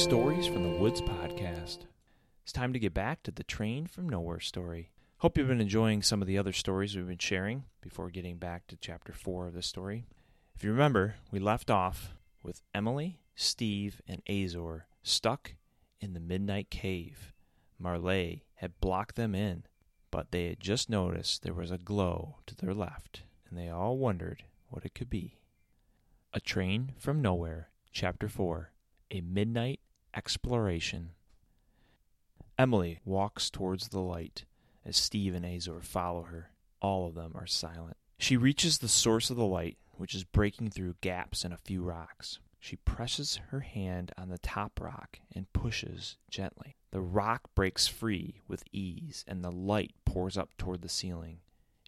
Stories from the Woods podcast. It's time to get back to the Train from Nowhere story. Hope you've been enjoying some of the other stories we've been sharing before getting back to chapter 4 of the story. If you remember, we left off with Emily, Steve, and Azor stuck in the midnight cave. Marley had blocked them in, but they had just noticed there was a glow to their left, and they all wondered what it could be. A Train from Nowhere, Chapter 4 A Midnight Exploration. Emily walks towards the light as Steve and Azor follow her. All of them are silent. She reaches the source of the light, which is breaking through gaps in a few rocks. She presses her hand on the top rock and pushes gently. The rock breaks free with ease, and the light pours up toward the ceiling.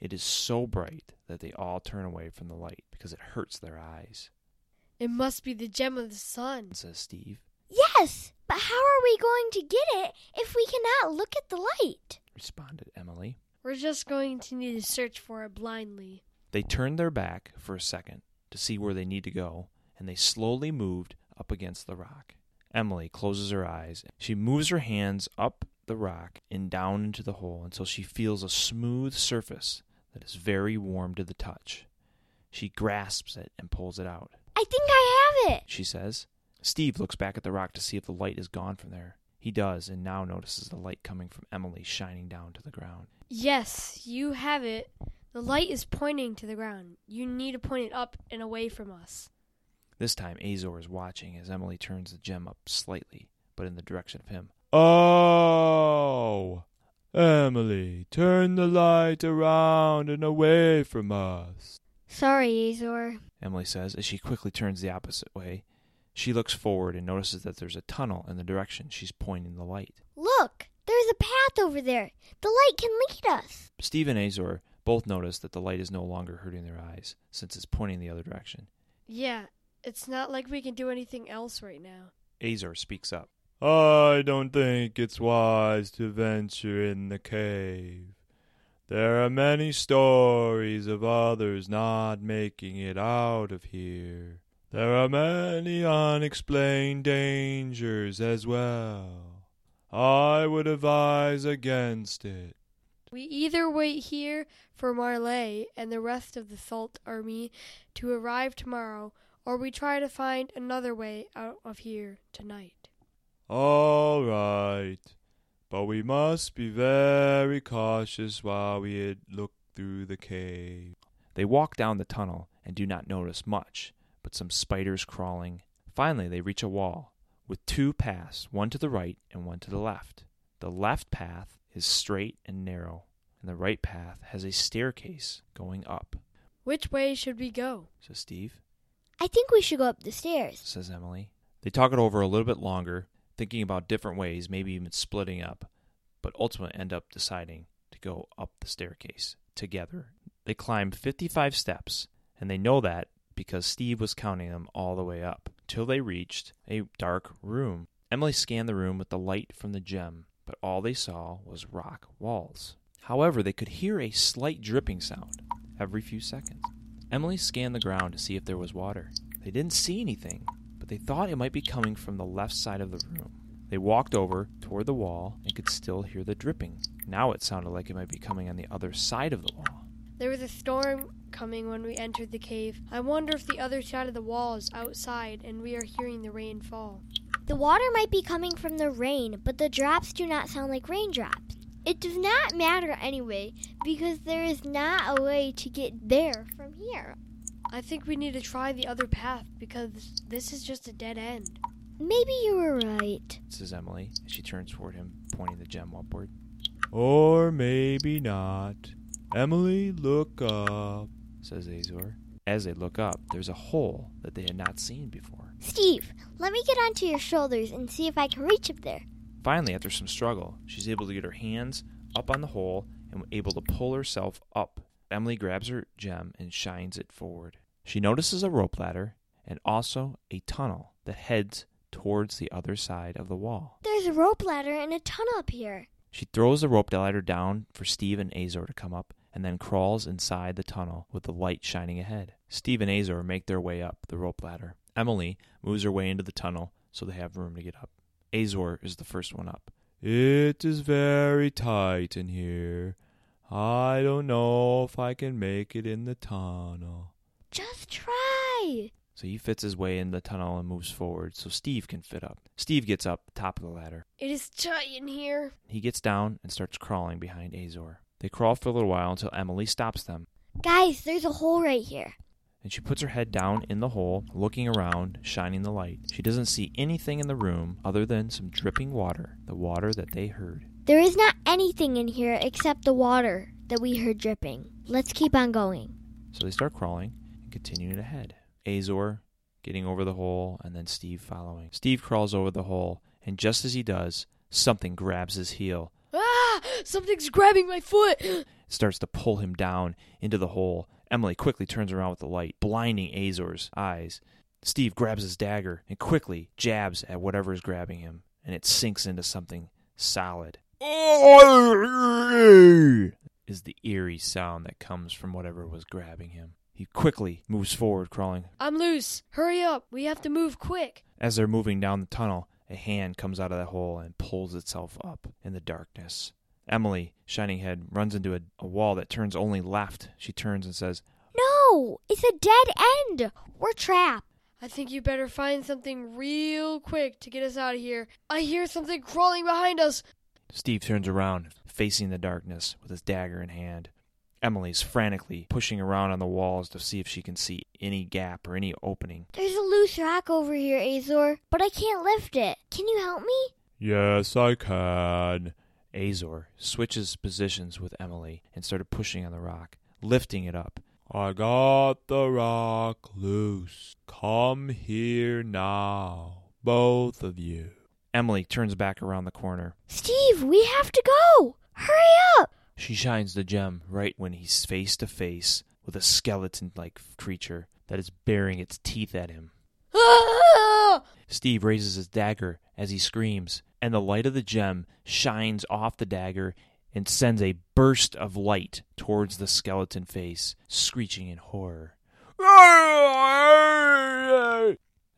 It is so bright that they all turn away from the light because it hurts their eyes. It must be the gem of the sun. Says Steve. Yes, but how are we going to get it if we cannot look at the light? Responded Emily. We're just going to need to search for it blindly. They turned their back for a second to see where they need to go, and they slowly moved up against the rock. Emily closes her eyes. She moves her hands up the rock and down into the hole until she feels a smooth surface that is very warm to the touch. She grasps it and pulls it out. I think I have it. She says. Steve looks back at the rock to see if the light is gone from there. He does, and now notices the light coming from Emily shining down to the ground. Yes, you have it. The light is pointing to the ground. You need to point it up and away from us. This time, Azor is watching as Emily turns the gem up slightly, but in the direction of him. Oh! Emily, turn the light around and away from us. Sorry, Azor. Emily says as she quickly turns the opposite way. She looks forward and notices that there's a tunnel in the direction she's pointing the light. Look, there's a path over there. The light can lead us. Steve and Azor both notice that the light is no longer hurting their eyes, since it's pointing the other direction. Yeah, it's not like we can do anything else right now. Azor speaks up. I don't think it's wise to venture in the cave. There are many stories of others not making it out of here. There are many unexplained dangers as well. I would advise against it. We either wait here for Marley and the rest of the Salt Army to arrive tomorrow, or we try to find another way out of here tonight. All right, but we must be very cautious while we look through the cave. They walk down the tunnel and do not notice much, but some spiders crawling. Finally, they reach a wall with two paths, one to the right and one to the left. The left path is straight and narrow, and the right path has a staircase going up. Which way should we go? Says Steve. I think we should go up the stairs. Says Emily. They talk it over a little bit longer, thinking about different ways, maybe even splitting up, but ultimately end up deciding to go up the staircase together. They climb 55 steps, and they know that because Steve was counting them all the way up, till they reached a dark room. Emily scanned the room with the light from the gem, but all they saw was rock walls. However, they could hear a slight dripping sound every few seconds. Emily scanned the ground to see if there was water. They didn't see anything, but they thought it might be coming from the left side of the room. They walked over toward the wall and could still hear the dripping. Now it sounded like it might be coming on the other side of the wall. There was a storm coming when we entered the cave. I wonder if the other side of the wall is outside and we are hearing the rain fall. The water might be coming from the rain, but the drops do not sound like raindrops. It does not matter anyway, because there is not a way to get there from here. I think we need to try the other path because this is just a dead end. Maybe you were right. Says Emily as she turns toward him, pointing the gem upward. Or maybe not. Emily, look up. Says Azor. As they look up, there's a hole that they had not seen before. Steve, let me get onto your shoulders and see if I can reach up there. Finally, after some struggle, she's able to get her hands up on the hole and able to pull herself up. Emily grabs her gem and shines it forward. She notices a rope ladder and also a tunnel that heads towards the other side of the wall. There's a rope ladder and a tunnel up here. She throws the rope ladder down for Steve and Azor to come up and then crawls inside the tunnel with the light shining ahead. Steve and Azor make their way up the rope ladder. Emily moves her way into the tunnel so they have room to get up. Azor is the first one up. It is very tight in here. I don't know if I can make it in the tunnel. Just try. So he fits his way in the tunnel and moves forward so Steve can fit up. Steve gets up top of the ladder. It is tight in here. He gets down and starts crawling behind Azor. They crawl for a little while until Emily stops them, Guys, there's a hole right here. and she puts her head down in the hole, looking around, shining the light. She doesn't see anything in the room other than some dripping water, the water that they heard. There is not anything in here except the water that we heard dripping. Let's keep on going. So they start crawling and continuing ahead. Azor getting over the hole, and then Steve following. Steve crawls over the hole, and just as he does, something grabs his heel. Ah! Something's grabbing my foot. Starts to pull him down into the hole. Emily quickly turns around with the light, blinding Azor's eyes. Steve grabs his dagger and quickly jabs at whatever is grabbing him, and it sinks into something solid. Is the eerie sound that comes from whatever was grabbing him. He quickly moves forward, crawling. I'm loose. Hurry up. We have to move quick. As they're moving down the tunnel, a hand comes out of the hole and pulls itself up in the darkness. Emily, shining head, runs into a, a wall that turns only left. She turns and says, No, it's a dead end. We're trapped. I think you better find something real quick to get us out of here. I hear something crawling behind us. Steve turns around, facing the darkness with his dagger in hand. Emily's frantically pushing around on the walls to see if she can see any gap or any opening. There's a loose rock over here, Azor, but I can't lift it. Can you help me? Yes, I can. Azor switches positions with Emily and started pushing on the rock, lifting it up. I got the rock loose. Come here now, both of you. Emily turns back around the corner. Steve, we have to go. Hurry up. She shines the gem right when he's face to face with a skeleton like creature that is baring its teeth at him. Ah! Steve raises his dagger as he screams, and the light of the gem shines off the dagger and sends a burst of light towards the skeleton face, screeching in horror.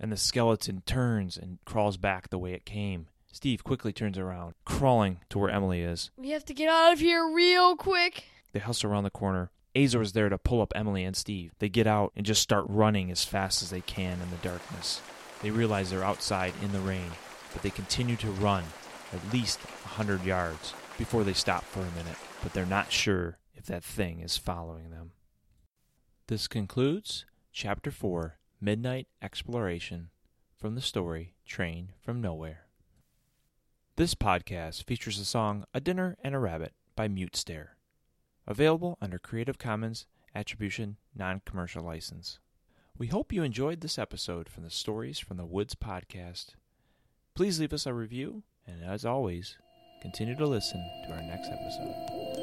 And the skeleton turns and crawls back the way it came. Steve quickly turns around, crawling to where Emily is. We have to get out of here real quick. They hustle around the corner. Azor is there to pull up Emily and Steve. They get out and just start running as fast as they can in the darkness. They realize they're outside in the rain, but they continue to run at least a hundred yards before they stop for a minute, but they're not sure if that thing is following them. This concludes Chapter 4 Midnight Exploration from the story Train from Nowhere. This podcast features the song A Dinner and a Rabbit by Mute Stare, available under Creative Commons Attribution Non Commercial License. We hope you enjoyed this episode from the Stories from the Woods podcast. Please leave us a review, and as always, continue to listen to our next episode.